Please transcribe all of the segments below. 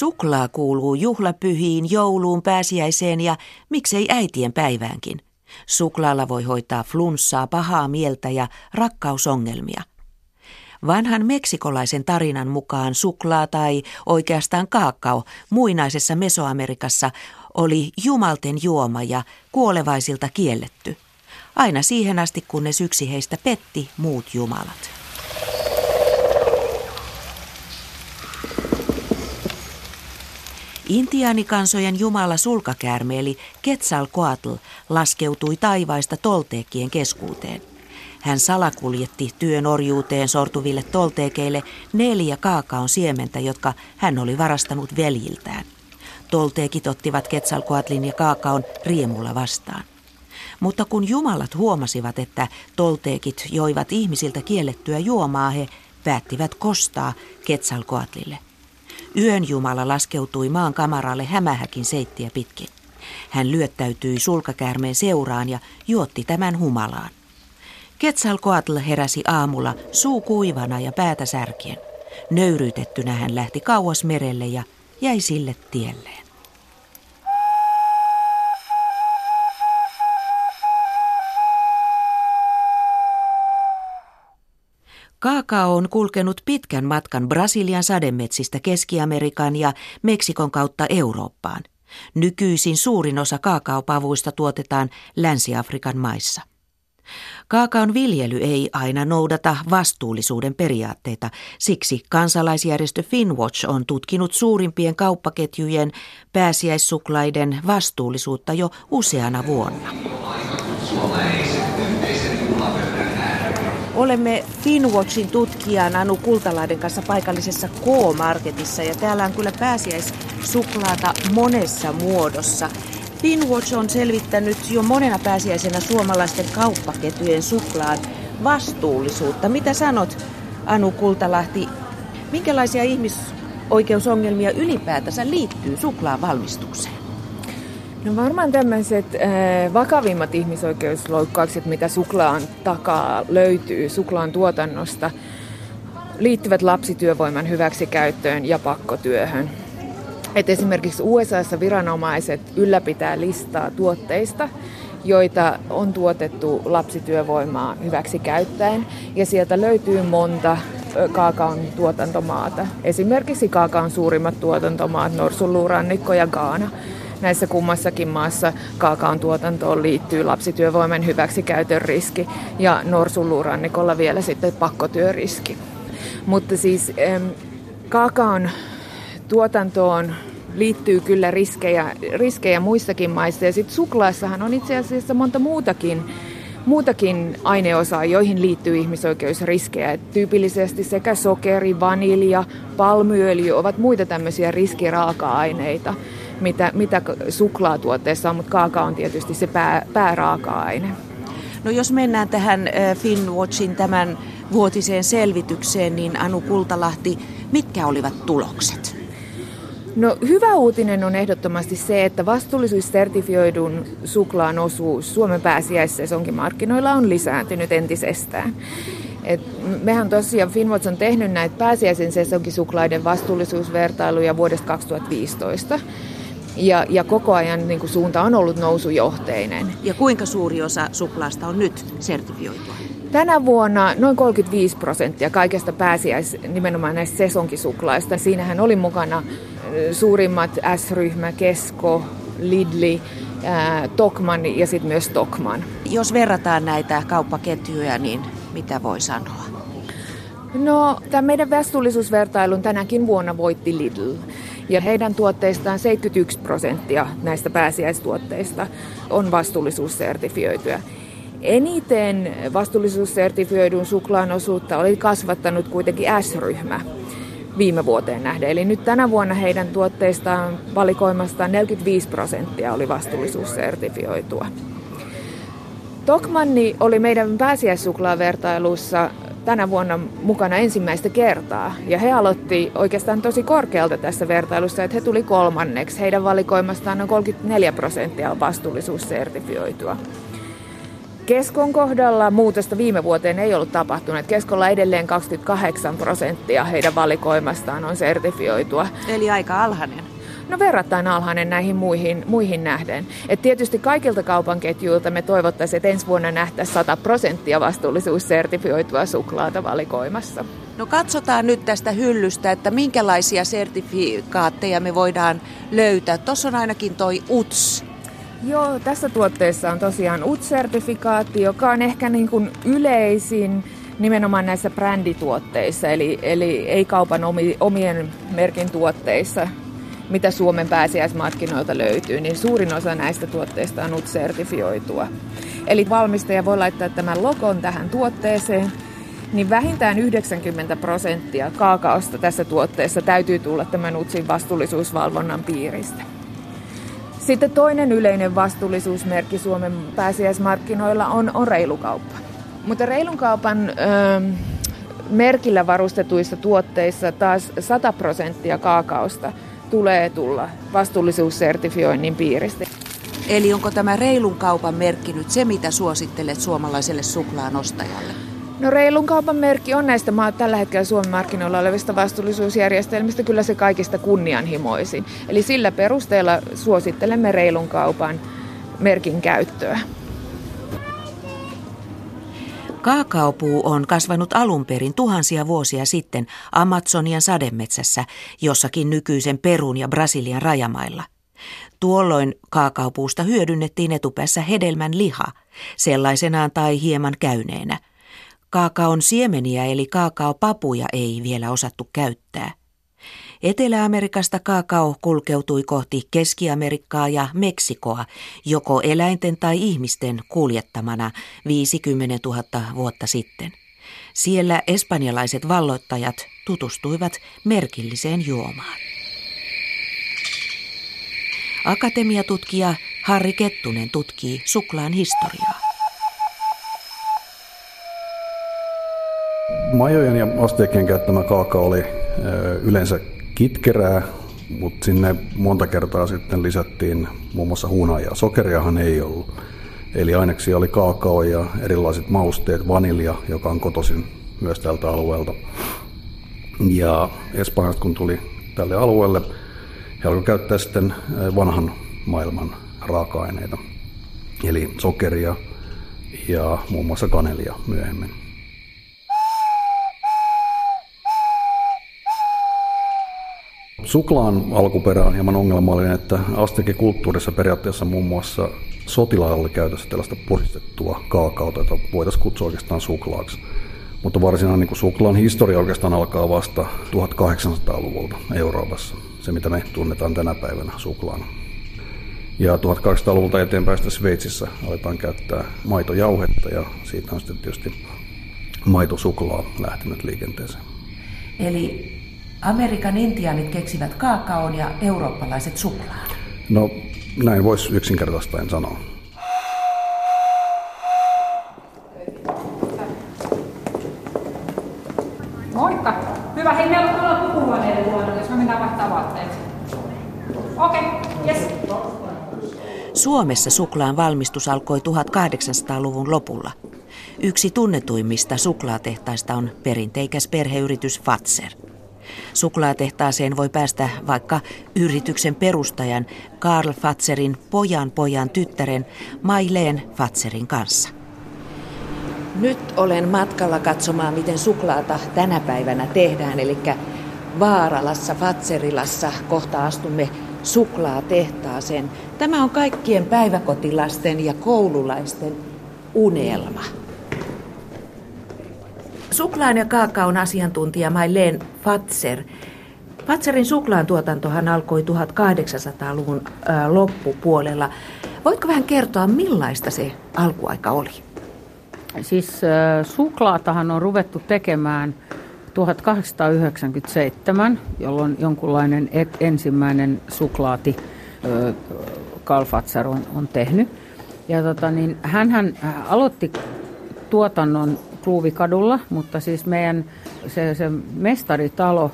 Suklaa kuuluu juhlapyhiin, jouluun, pääsiäiseen ja miksei äitien päiväänkin. Suklaalla voi hoitaa flunssaa, pahaa mieltä ja rakkausongelmia. Vanhan meksikolaisen tarinan mukaan suklaa tai oikeastaan kaakao muinaisessa Mesoamerikassa oli jumalten juoma ja kuolevaisilta kielletty. Aina siihen asti, kunnes yksi heistä petti muut jumalat. Intiaanikansojen jumala sulkakäärme eli Quetzalcoatl laskeutui taivaista tolteekien keskuuteen. Hän salakuljetti työn orjuuteen sortuville tolteekeille neljä kaakaon siementä, jotka hän oli varastanut veljiltään. Tolteekit ottivat Quetzalcoatlin ja kaakaon riemulla vastaan. Mutta kun jumalat huomasivat, että tolteekit joivat ihmisiltä kiellettyä juomaa, he päättivät kostaa Quetzalcoatlille – Yön Jumala laskeutui maan kamaralle hämähäkin seittiä pitkin. Hän lyöttäytyi sulkakäärmeen seuraan ja juotti tämän humalaan. Quetzalcoatl heräsi aamulla suu kuivana ja päätä särkien. Nöyryytettynä hän lähti kauas merelle ja jäi sille tielleen. Kaakao on kulkenut pitkän matkan Brasilian sademetsistä Keski-Amerikan ja Meksikon kautta Eurooppaan. Nykyisin suurin osa kaakaopavuista tuotetaan Länsi-Afrikan maissa. Kaakaon viljely ei aina noudata vastuullisuuden periaatteita, siksi kansalaisjärjestö Finwatch on tutkinut suurimpien kauppaketjujen pääsiäissuklaiden vastuullisuutta jo useana vuonna. Olemme Finwatchin tutkijan Anu Kultalaiden kanssa paikallisessa K-Marketissa ja täällä on kyllä pääsiäissuklaata monessa muodossa. Finwatch on selvittänyt jo monena pääsiäisenä suomalaisten kauppaketjujen suklaan vastuullisuutta. Mitä sanot, Anu Kultalahti, minkälaisia ihmisoikeusongelmia ylipäätänsä liittyy suklaan valmistukseen? No varmaan tämmöiset äh, vakavimmat ihmisoikeusloukkaukset, mitä suklaan takaa löytyy suklaan tuotannosta, liittyvät lapsityövoiman hyväksikäyttöön ja pakkotyöhön. Et esimerkiksi USAssa viranomaiset ylläpitää listaa tuotteista, joita on tuotettu lapsityövoimaa hyväksi käyttäen. Ja sieltä löytyy monta kaakaon tuotantomaata. Esimerkiksi kaakaon suurimmat tuotantomaat, Norsunluurannikko ja Gaana. Näissä kummassakin maassa kaakaon tuotantoon liittyy lapsityövoiman hyväksikäytön riski ja norsunluurannikolla vielä sitten pakkotyöriski. Mutta siis kaakaon tuotantoon liittyy kyllä riskejä, riskejä muissakin maissa. Ja sitten suklaassahan on itse asiassa monta muutakin, muutakin aineosaa, joihin liittyy ihmisoikeusriskejä. Et tyypillisesti sekä sokeri, vanilja, palmyöljy ovat muita tämmöisiä riskiraaka-aineita mitä, mitä suklaatuotteessa on, mutta kaaka on tietysti se pää, pääraaka-aine. No jos mennään tähän Finwatchin tämän vuotiseen selvitykseen, niin Anu Kultalahti, mitkä olivat tulokset? No hyvä uutinen on ehdottomasti se, että vastuullisuussertifioidun suklaan osuus Suomen markkinoilla on lisääntynyt entisestään. Et mehän tosiaan Finwatch on tehnyt näitä pääsiäisen sesonkisuklaiden vastuullisuusvertailuja vuodesta 2015. Ja, ja koko ajan niin kuin suunta on ollut nousujohteinen. Ja kuinka suuri osa suklaasta on nyt sertifioitua? Tänä vuonna noin 35 prosenttia kaikesta pääsiäis nimenomaan näistä sesonkisuklaista. Siinähän oli mukana suurimmat S-ryhmä, Kesko, Lidli, Tokman ja sitten myös Tokman. Jos verrataan näitä kauppaketjuja, niin mitä voi sanoa? No, tämä meidän vastuullisuusvertailun tänäkin vuonna voitti Lidl. Ja heidän tuotteistaan 71 prosenttia näistä pääsiäistuotteista on vastuullisuussertifioituja. Eniten vastuullisuussertifioidun suklaan osuutta oli kasvattanut kuitenkin S-ryhmä viime vuoteen nähden. Eli nyt tänä vuonna heidän tuotteistaan valikoimastaan 45 prosenttia oli vastuullisuussertifioitua. Tokmanni oli meidän pääsiäissuklaavertailussa tänä vuonna mukana ensimmäistä kertaa. Ja he aloitti oikeastaan tosi korkealta tässä vertailussa, että he tuli kolmanneksi. Heidän valikoimastaan on 34 prosenttia vastuullisuussertifioitua. Keskon kohdalla muutosta viime vuoteen ei ollut tapahtunut. Keskolla edelleen 28 prosenttia heidän valikoimastaan on sertifioitua. Eli aika alhainen. No verrattain alhainen näihin muihin, muihin nähden. Et tietysti kaikilta kaupan ketjuilta me toivottaisiin, että ensi vuonna nähtäisiin 100 prosenttia vastuullisuussertifioitua suklaata valikoimassa. No katsotaan nyt tästä hyllystä, että minkälaisia sertifikaatteja me voidaan löytää. Tuossa on ainakin toi UTS. Joo, tässä tuotteessa on tosiaan UTS-sertifikaatti, joka on ehkä niin kuin yleisin nimenomaan näissä brändituotteissa, eli, eli ei kaupan omi, omien merkin tuotteissa, mitä Suomen pääsiäismarkkinoilta löytyy, niin suurin osa näistä tuotteista on UTS-sertifioitua. Eli valmistaja voi laittaa tämän logon tähän tuotteeseen, niin vähintään 90 prosenttia kaakaosta tässä tuotteessa täytyy tulla tämän UTSin vastuullisuusvalvonnan piiristä. Sitten toinen yleinen vastuullisuusmerkki Suomen pääsiäismarkkinoilla on, on reilukauppa. Mutta reilun kaupan ö, merkillä varustetuissa tuotteissa taas 100 prosenttia kaakaosta tulee tulla vastuullisuussertifioinnin piiristä. Eli onko tämä reilun kaupan merkki nyt se, mitä suosittelet suomalaiselle suklaan ostajalle? No reilun kaupan merkki on näistä tällä hetkellä Suomen markkinoilla olevista vastuullisuusjärjestelmistä kyllä se kaikista kunnianhimoisin. Eli sillä perusteella suosittelemme reilun kaupan merkin käyttöä. Kaakaopuu on kasvanut alun perin tuhansia vuosia sitten Amazonian sademetsässä, jossakin nykyisen Perun ja Brasilian rajamailla. Tuolloin kaakaopuusta hyödynnettiin etupäässä hedelmän liha, sellaisenaan tai hieman käyneenä – Kaakaon siemeniä eli kaakaopapuja ei vielä osattu käyttää. Etelä-Amerikasta kaakao kulkeutui kohti Keski-Amerikkaa ja Meksikoa, joko eläinten tai ihmisten kuljettamana 50 000 vuotta sitten. Siellä espanjalaiset valloittajat tutustuivat merkilliseen juomaan. Akatemiatutkija Harri Kettunen tutkii suklaan historiaa. Majojen ja asteikien käyttämä kaakao oli yleensä kitkerää, mutta sinne monta kertaa sitten lisättiin muun muassa hunajaa. Sokeriahan ei ollut. Eli aineksia oli kaakao ja erilaiset mausteet, vanilja, joka on kotoisin myös tältä alueelta. Ja Espanjasta kun tuli tälle alueelle, he alkoivat käyttää sitten vanhan maailman raaka-aineita, eli sokeria ja muun muassa kanelia myöhemmin. Suklaan alkuperä on hieman ongelmallinen, että kulttuurissa periaatteessa muun muassa sotilailla oli käytössä tällaista puristettua kaakaota, jota voitaisiin kutsua oikeastaan suklaaksi. Mutta varsinainen niin suklaan historia oikeastaan alkaa vasta 1800-luvulta Euroopassa, se mitä me tunnetaan tänä päivänä suklaana. Ja 1800-luvulta eteenpäin sitten Sveitsissä aletaan käyttää maitojauhetta ja siitä on sitten tietysti maitosuklaa lähtenyt liikenteeseen. Eli Amerikan intiaanit keksivät kaakaon ja eurooppalaiset suklaan. No, näin voisi yksinkertaistaen sanoa. Moikka! Hyvä, hei meillä on tuolla pukuhuoneiden luona, jos me mennään vaihtaa vaatteet. Okei, okay. yes. Suomessa suklaan valmistus alkoi 1800-luvun lopulla. Yksi tunnetuimmista suklaatehtaista on perinteikäs perheyritys Fatser. Suklaatehtaaseen voi päästä vaikka yrityksen perustajan Karl Fatserin pojan pojan tyttären Maileen Fatserin kanssa. Nyt olen matkalla katsomaan, miten suklaata tänä päivänä tehdään, eli Vaaralassa, Fatserilassa kohta astumme suklaatehtaaseen. Tämä on kaikkien päiväkotilasten ja koululaisten unelma. Suklaan ja kaakaon asiantuntija Maileen Fatser. Fatserin suklaan tuotantohan alkoi 1800-luvun loppupuolella. Voitko vähän kertoa, millaista se alkuaika oli? Siis äh, suklaatahan on ruvettu tekemään 1897, jolloin jonkunlainen et, ensimmäinen suklaati äh, Karl Fatser on, on tehnyt. Ja tota, niin, hänhän aloitti tuotannon Kluuvikadulla, mutta siis meidän se, se mestaritalo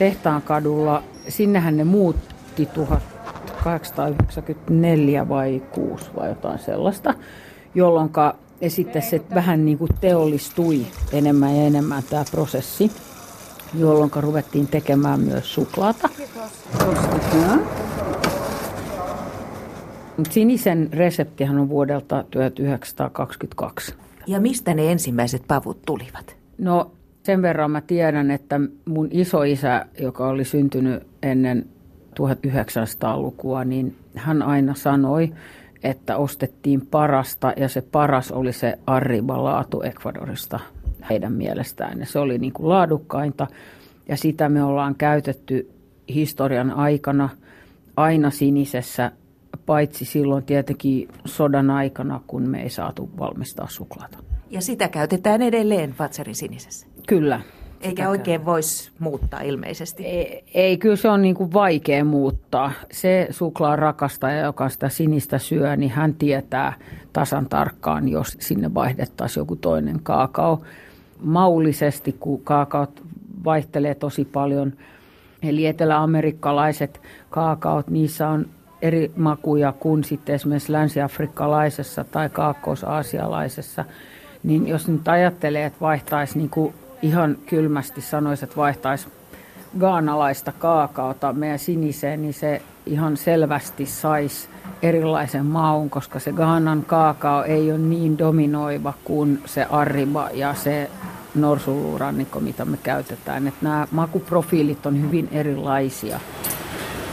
Tehtaan kadulla, sinnehän ne muutti 1894 vai 6 vai jotain sellaista, jolloin ja sitten se vähän niin kuin teollistui enemmän ja enemmän tämä prosessi, jolloin ruvettiin tekemään myös suklaata. Sinisen reseptihan on vuodelta 1922. Ja mistä ne ensimmäiset pavut tulivat? No sen verran mä tiedän, että mun isoisä, joka oli syntynyt ennen 1900-lukua, niin hän aina sanoi, että ostettiin parasta ja se paras oli se Arriba-laatu Ecuadorista heidän mielestään. Ja se oli niin kuin laadukkainta ja sitä me ollaan käytetty historian aikana aina sinisessä, paitsi silloin tietenkin sodan aikana, kun me ei saatu valmistaa suklaata. Ja sitä käytetään edelleen Fatserin sinisessä? Kyllä. Eikä oikein voisi muuttaa ilmeisesti. Ei, ei kyllä se on niin kuin vaikea muuttaa. Se suklaan rakastaja, joka sitä sinistä syö, niin hän tietää tasan tarkkaan, jos sinne vaihdettaisiin joku toinen kaakao. Maullisesti, kun kaakaot vaihtelee tosi paljon, eli eteläamerikkalaiset kaakaot, niissä on eri makuja kuin sitten esimerkiksi länsiafrikkalaisessa tai kaakkois-aasialaisessa. Niin jos nyt ajattelee, että vaihtaisi niin kuin ihan kylmästi sanoisi, että vaihtaisi gaanalaista kaakaota meidän siniseen, niin se ihan selvästi saisi erilaisen maun, koska se Gaanan kaakao ei ole niin dominoiva kuin se arriba ja se norsuluurannikko, mitä me käytetään. Että nämä makuprofiilit on hyvin erilaisia.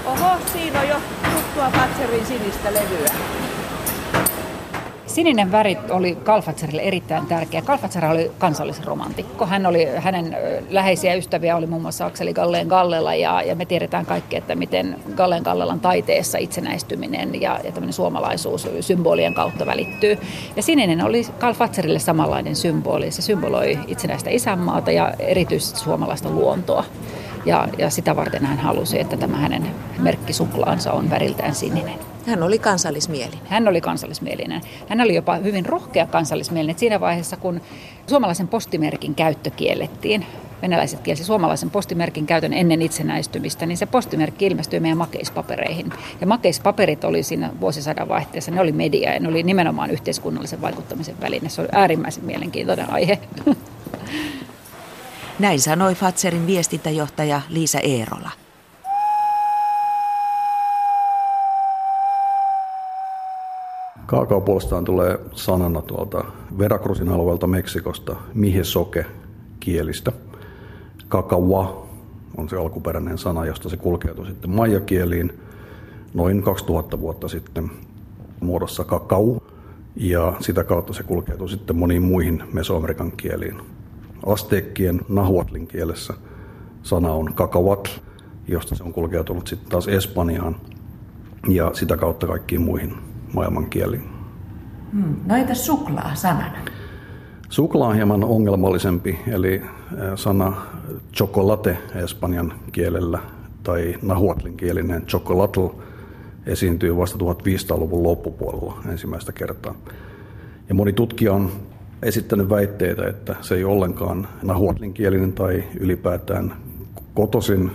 Oho, siinä on jo tuttua Fatserin sinistä levyä. Sininen väri oli Kalfatserille erittäin tärkeä. Kalfatser oli kansallisromantikko. Hän oli, hänen läheisiä ystäviä oli muun muassa Akseli Galleen Gallela ja, ja me tiedetään kaikki, että miten Galleen Gallelan taiteessa itsenäistyminen ja, ja tämmöinen suomalaisuus symbolien kautta välittyy. Ja sininen oli Kalfatserille samanlainen symboli. Se symboloi itsenäistä isänmaata ja erityisesti suomalaista luontoa. Ja, ja sitä varten hän halusi, että tämä hänen merkkisuklaansa on väriltään sininen. Hän oli kansallismielinen. Hän oli kansallismielinen. Hän oli jopa hyvin rohkea kansallismielinen. Siinä vaiheessa, kun suomalaisen postimerkin käyttö kiellettiin, venäläiset kielsi suomalaisen postimerkin käytön ennen itsenäistymistä, niin se postimerkki ilmestyi meidän makeispapereihin. Ja makeispaperit oli siinä vuosisadan vaihteessa, ne oli media ja ne oli nimenomaan yhteiskunnallisen vaikuttamisen väline. Se oli äärimmäisen mielenkiintoinen aihe. Näin sanoi Fatserin viestintäjohtaja Liisa Eerola. Kaakao puolestaan tulee sanana tuolta Veracruzin alueelta Meksikosta mihesoke kielistä. Kakawa on se alkuperäinen sana, josta se kulkeutui sitten maijakieliin noin 2000 vuotta sitten muodossa kakau. Ja sitä kautta se kulkeutui sitten moniin muihin Mesoamerikan kieliin. Asteekkien nahuatlin kielessä sana on kakawatl, josta se on kulkeutunut sitten taas Espanjaan ja sitä kautta kaikkiin muihin maailmankieliin. Hmm. No entä suklaa sanana? Suklaa on hieman ongelmallisempi, eli sana chocolate espanjan kielellä tai nahuatlin kielinen chocolatl esiintyy vasta 1500-luvun loppupuolella ensimmäistä kertaa. Ja moni tutkija on esittänyt väitteitä, että se ei ollenkaan nahuatlin kielinen tai ylipäätään kotosin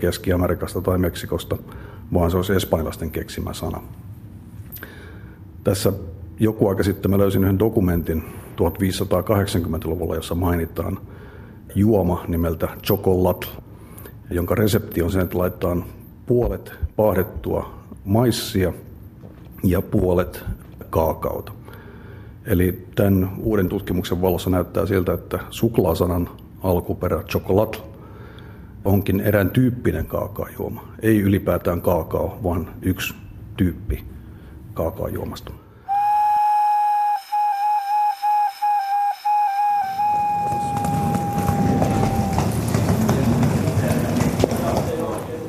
Keski-Amerikasta tai Meksikosta, vaan se olisi espanjalaisten keksimä sana. Tässä joku aika sitten mä löysin yhden dokumentin 1580-luvulla, jossa mainitaan juoma nimeltä chocolat, jonka resepti on se, että laitetaan puolet paahdettua maissia ja puolet kaakaota. Eli tämän uuden tutkimuksen valossa näyttää siltä, että suklaasanan alkuperä chocolat onkin erään tyyppinen kaakaojuoma. Ei ylipäätään kaakao, vaan yksi tyyppi kaakaojuomasta.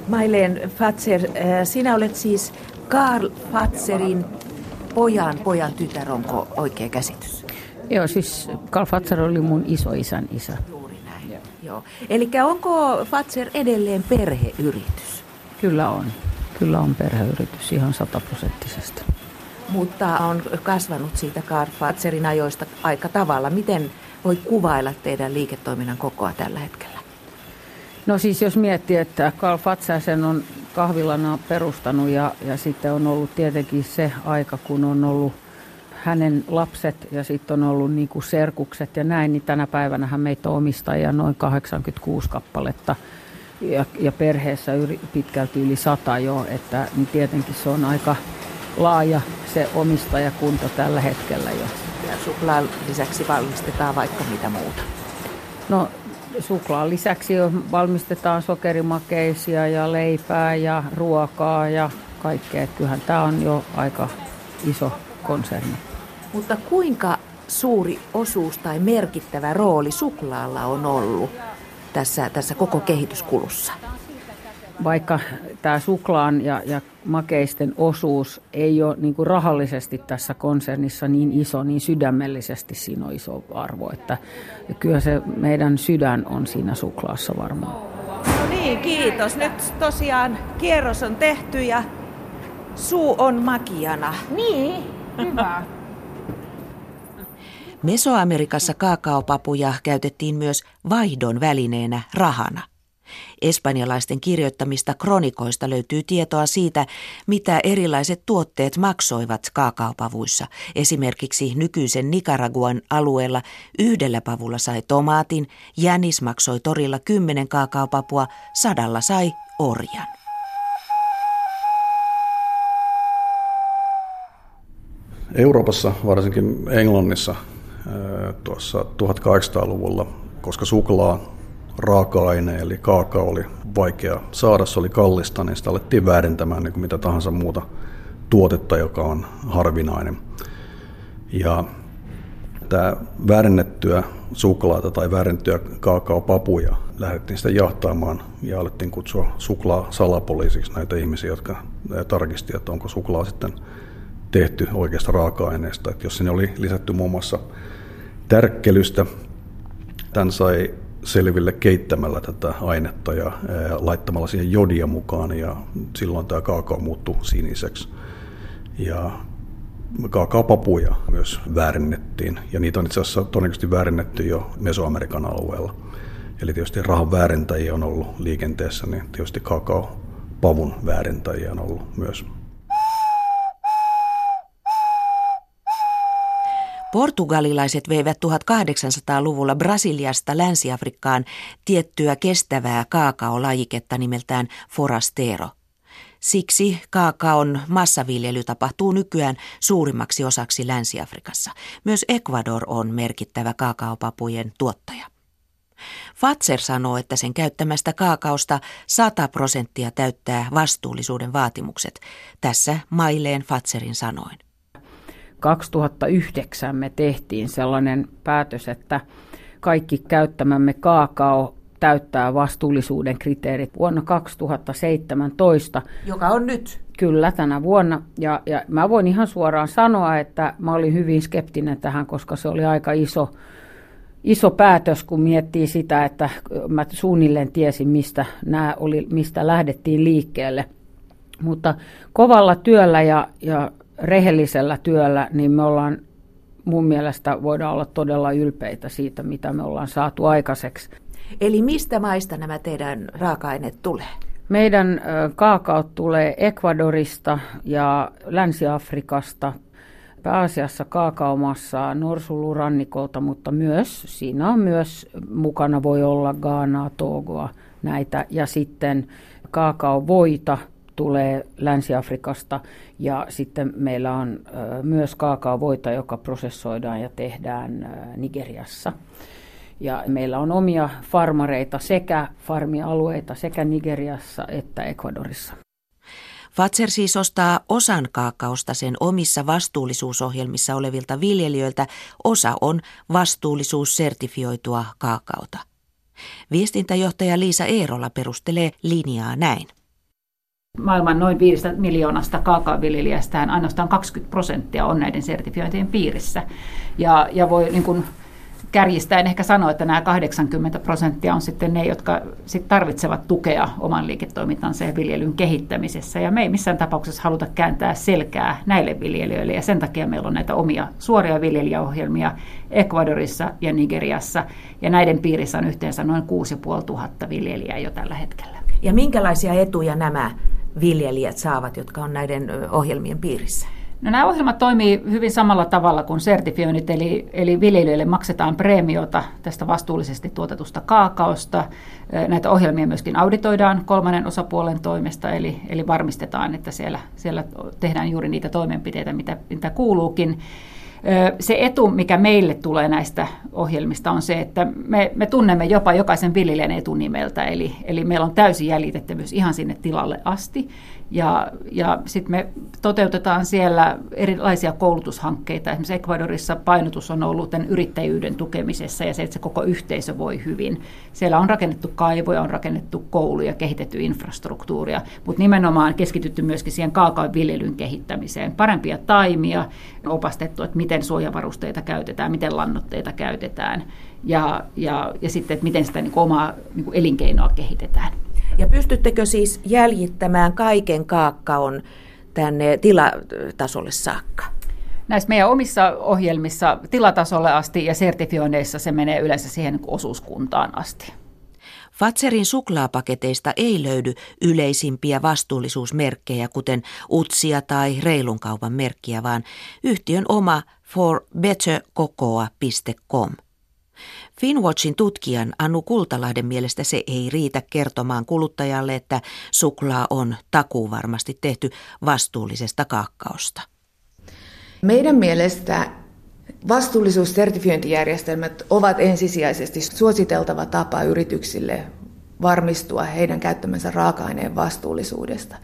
Maileen Fatser, äh, sinä olet siis Karl Fatserin pojan pojan tytär, onko oikea käsitys? Joo, siis Karl Fatser oli mun isoisän isä. Juuri näin. Joo. Eli onko Fatser edelleen perheyritys? Kyllä on. Kyllä on perheyritys ihan sataprosenttisesti. Mutta on kasvanut siitä Karl Fatserin ajoista aika tavalla. Miten voi kuvailla teidän liiketoiminnan kokoa tällä hetkellä? No siis jos miettii, että Karl Fatsaisen on kahvilana perustanut ja, ja sitten on ollut tietenkin se aika, kun on ollut hänen lapset ja sitten on ollut niin kuin serkukset ja näin, niin tänä päivänä meitä on omistajia noin 86 kappaletta ja, ja perheessä yli, pitkälti yli sata jo, että niin tietenkin se on aika laaja se omistajakunta tällä hetkellä jo. Ja suklaan lisäksi valmistetaan vaikka mitä muuta. No suklaan lisäksi valmistetaan sokerimakeisia ja leipää ja ruokaa ja kaikkea. Kyllähän tämä on jo aika iso konserni. Mutta kuinka suuri osuus tai merkittävä rooli suklaalla on ollut tässä, tässä koko kehityskulussa? Vaikka tämä suklaan ja, ja makeisten osuus ei ole niin kuin rahallisesti tässä konsernissa niin iso, niin sydämellisesti siinä on iso arvo. Että kyllä se meidän sydän on siinä suklaassa varmaan. No niin, kiitos. Nyt tosiaan kierros on tehty ja suu on makiana. Niin, hyvä. Mesoamerikassa kaakaopapuja käytettiin myös vaihdon välineenä rahana. Espanjalaisten kirjoittamista kronikoista löytyy tietoa siitä, mitä erilaiset tuotteet maksoivat kaakaopavuissa. Esimerkiksi nykyisen Nicaraguan alueella yhdellä pavulla sai tomaatin, jänis maksoi torilla kymmenen kaakaopapua, sadalla sai orjan. Euroopassa, varsinkin Englannissa tuossa 1800-luvulla, koska suklaa raaka-aine eli kaakao oli vaikea saada, se oli kallista, niin sitä alettiin väärentämään niin kuin mitä tahansa muuta tuotetta, joka on harvinainen. Ja tämä väärennettyä suklaata tai väärennettyä kaakaopapuja lähdettiin sitä jahtaamaan ja alettiin kutsua suklaa salapoliisiksi näitä ihmisiä, jotka tarkisti, että onko suklaa sitten tehty oikeasta raaka-aineesta. Että jos sinne oli lisätty muun muassa tärkkelystä, tämän sai selville keittämällä tätä ainetta ja laittamalla siihen jodia mukaan ja silloin tämä kaakao muuttui siniseksi. Ja kaakaopapuja myös väärennettiin ja niitä on itse asiassa todennäköisesti väärennetty jo Mesoamerikan alueella. Eli tietysti rahan väärentäjiä on ollut liikenteessä, niin tietysti kaakaopavun väärentäjiä on ollut myös Portugalilaiset veivät 1800-luvulla Brasiliasta Länsi-Afrikkaan tiettyä kestävää kaakaolajiketta nimeltään forastero. Siksi kaakaon massaviljely tapahtuu nykyään suurimmaksi osaksi Länsi-Afrikassa. Myös Ecuador on merkittävä kaakaopapujen tuottaja. Fatser sanoo, että sen käyttämästä kaakaosta 100 prosenttia täyttää vastuullisuuden vaatimukset. Tässä Maileen Fatserin sanoin. 2009 me tehtiin sellainen päätös, että kaikki käyttämämme kaakao täyttää vastuullisuuden kriteerit vuonna 2017. Joka on nyt. Kyllä, tänä vuonna. Ja, ja mä voin ihan suoraan sanoa, että mä olin hyvin skeptinen tähän, koska se oli aika iso, iso päätös, kun miettii sitä, että mä suunnilleen tiesin, mistä, nämä oli, mistä lähdettiin liikkeelle. Mutta kovalla työllä ja, ja rehellisellä työllä, niin me ollaan mun mielestä voidaan olla todella ylpeitä siitä, mitä me ollaan saatu aikaiseksi. Eli mistä maista nämä teidän raaka-aineet tulee? Meidän kaakaot tulee Ecuadorista ja Länsi-Afrikasta, pääasiassa kaakaomassa norsulurannikolta, mutta myös siinä on myös mukana voi olla Ghanaa, Togoa, näitä ja sitten kaakaovoita – tulee Länsi-Afrikasta ja sitten meillä on myös kaakaovoita, joka prosessoidaan ja tehdään Nigeriassa. Ja meillä on omia farmareita sekä farmialueita sekä Nigeriassa että Ecuadorissa. Fatser siis ostaa osan kaakaosta sen omissa vastuullisuusohjelmissa olevilta viljelijöiltä. Osa on vastuullisuussertifioitua kaakaota. Viestintäjohtaja Liisa Eerola perustelee linjaa näin maailman noin 5 miljoonasta kaakaoviljelijästään ainoastaan 20 prosenttia on näiden sertifiointien piirissä. Ja, ja voi niin kuin kärjistäen ehkä sanoa, että nämä 80 prosenttia on sitten ne, jotka sit tarvitsevat tukea oman liiketoimintansa ja viljelyn kehittämisessä. Ja me ei missään tapauksessa haluta kääntää selkää näille viljelijöille, ja sen takia meillä on näitä omia suoria viljelijäohjelmia Ecuadorissa ja Nigeriassa, ja näiden piirissä on yhteensä noin 6500 viljelijää jo tällä hetkellä. Ja minkälaisia etuja nämä viljelijät saavat, jotka on näiden ohjelmien piirissä? No nämä ohjelmat toimii hyvin samalla tavalla kuin sertifioinnit, eli, eli viljelijöille maksetaan preemiota tästä vastuullisesti tuotetusta kaakaosta. Näitä ohjelmia myöskin auditoidaan kolmannen osapuolen toimesta, eli, eli varmistetaan, että siellä, siellä tehdään juuri niitä toimenpiteitä, mitä, mitä kuuluukin. Se etu, mikä meille tulee näistä ohjelmista, on se, että me, me tunnemme jopa jokaisen viljelijän etunimeltä, eli, eli meillä on täysi jäljitettävyys ihan sinne tilalle asti. Ja, ja sitten me toteutetaan siellä erilaisia koulutushankkeita. Esimerkiksi Ecuadorissa painotus on ollut tämän yrittäjyyden tukemisessa ja se, että se koko yhteisö voi hyvin. Siellä on rakennettu kaivoja, on rakennettu kouluja, kehitetty infrastruktuuria, mutta nimenomaan keskitytty myöskin siihen kaakaon viljelyn kehittämiseen. Parempia taimia, opastettu, että miten suojavarusteita käytetään, miten lannoitteita käytetään ja, ja, ja sitten, että miten sitä niin kuin omaa niin kuin elinkeinoa kehitetään. Ja pystyttekö siis jäljittämään kaiken kaakkaon tänne tilatasolle saakka? Näissä meidän omissa ohjelmissa tilatasolle asti ja sertifioinneissa se menee yleensä siihen osuuskuntaan asti. Fatserin suklaapaketeista ei löydy yleisimpiä vastuullisuusmerkkejä, kuten utsia tai reilun kaupan merkkiä, vaan yhtiön oma forbetterkokoa.com. Finwatchin tutkijan Anu Kultalahden mielestä se ei riitä kertomaan kuluttajalle, että suklaa on takuu varmasti tehty vastuullisesta kaakkaosta. Meidän mielestä vastuullisuussertifiointijärjestelmät ovat ensisijaisesti suositeltava tapa yrityksille varmistua heidän käyttämänsä raaka-aineen vastuullisuudesta.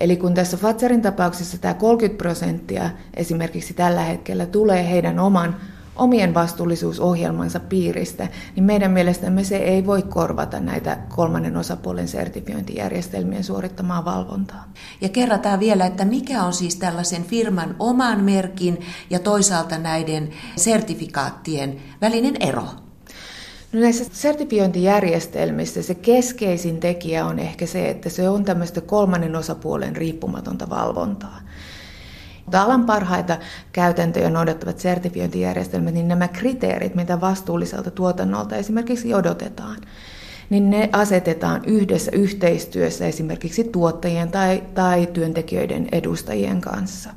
Eli kun tässä Fatserin tapauksessa tämä 30 prosenttia esimerkiksi tällä hetkellä tulee heidän oman omien vastuullisuusohjelmansa piiristä, niin meidän mielestämme se ei voi korvata näitä kolmannen osapuolen sertifiointijärjestelmien suorittamaa valvontaa. Ja kerrataan vielä, että mikä on siis tällaisen firman oman merkin ja toisaalta näiden sertifikaattien välinen ero? No näissä sertifiointijärjestelmissä se keskeisin tekijä on ehkä se, että se on tämmöistä kolmannen osapuolen riippumatonta valvontaa. Mutta alan parhaita käytäntöjä noudattavat sertifiointijärjestelmät, niin nämä kriteerit, mitä vastuulliselta tuotannolta esimerkiksi odotetaan, niin ne asetetaan yhdessä yhteistyössä esimerkiksi tuottajien tai, tai työntekijöiden edustajien kanssa.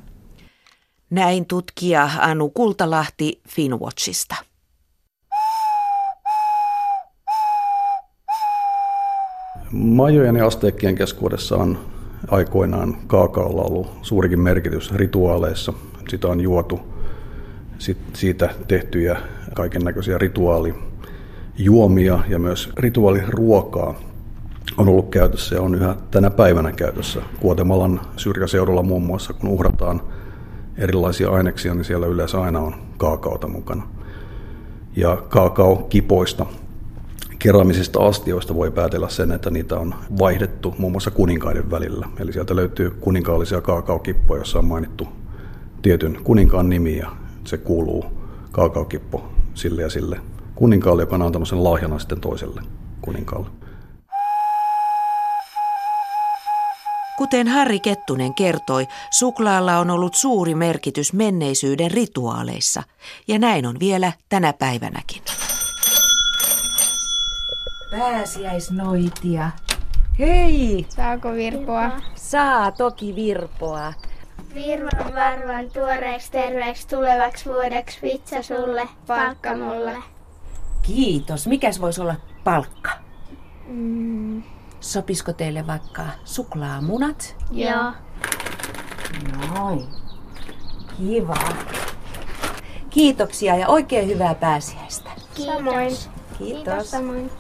Näin tutkija Anu Kultalahti Finwatchista. Majojen ja asteekkien keskuudessa on aikoinaan kaakaolla ollut suurikin merkitys rituaaleissa. Sitä on juotu sit siitä tehtyjä kaiken näköisiä rituaalijuomia ja myös rituaaliruokaa on ollut käytössä ja on yhä tänä päivänä käytössä. Kuotemalan syrjäseudulla muun muassa, kun uhrataan erilaisia aineksia, niin siellä yleensä aina on kaakaota mukana. Ja kaakaokipoista keramisista astioista voi päätellä sen, että niitä on vaihdettu muun muassa kuninkaiden välillä. Eli sieltä löytyy kuninkaallisia kaakaokippoja, joissa on mainittu tietyn kuninkaan nimi ja se kuuluu kaakaokippo sille ja sille kuninkaalle, joka on antanut sen lahjana sitten toiselle kuninkaalle. Kuten Harri Kettunen kertoi, suklaalla on ollut suuri merkitys menneisyyden rituaaleissa, ja näin on vielä tänä päivänäkin pääsiäisnoitia. Hei! Saako virpoa? Saa toki virpoa. Virvan varvan tuoreeksi terveeksi tulevaksi vuodeksi pizza sulle, palkka mulle. Kiitos. Mikäs voisi olla palkka? Mm. Sopisko teille vaikka suklaamunat? Joo. Noin. Kiva. Kiitoksia ja oikein hyvää pääsiäistä. Kiitos. Samoin. Kiitos. Kiitos samoin.